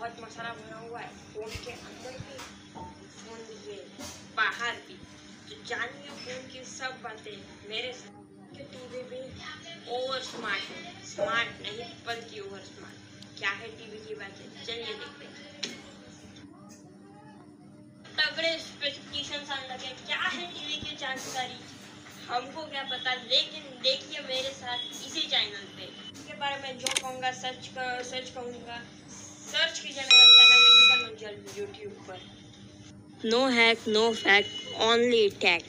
बहुत मसाला भरा हुआ है। फ़ोन के अंदर भी, फ़ोन के बाहर भी। तो जानिए फ़ोन की सब बातें मेरे कि टीवी भी ओवर स्मार्ट है। स्मार्ट नहीं, बल्कि ओवर स्मार्ट क्या है टीवी की बातें? चलिए देखते हैं। तगड़े स्पेसिफिकेशन आने लगे क्या है टीवी की जानकारी? हमको क्या पता? लेकिन देखिए मेरे साथ इसी चैनल पे। इसके बारे में जो कहूँगा, सच कर सच कहूँगा। टेक्निकल मंजल यूट्यूब पर no hack no fact only tech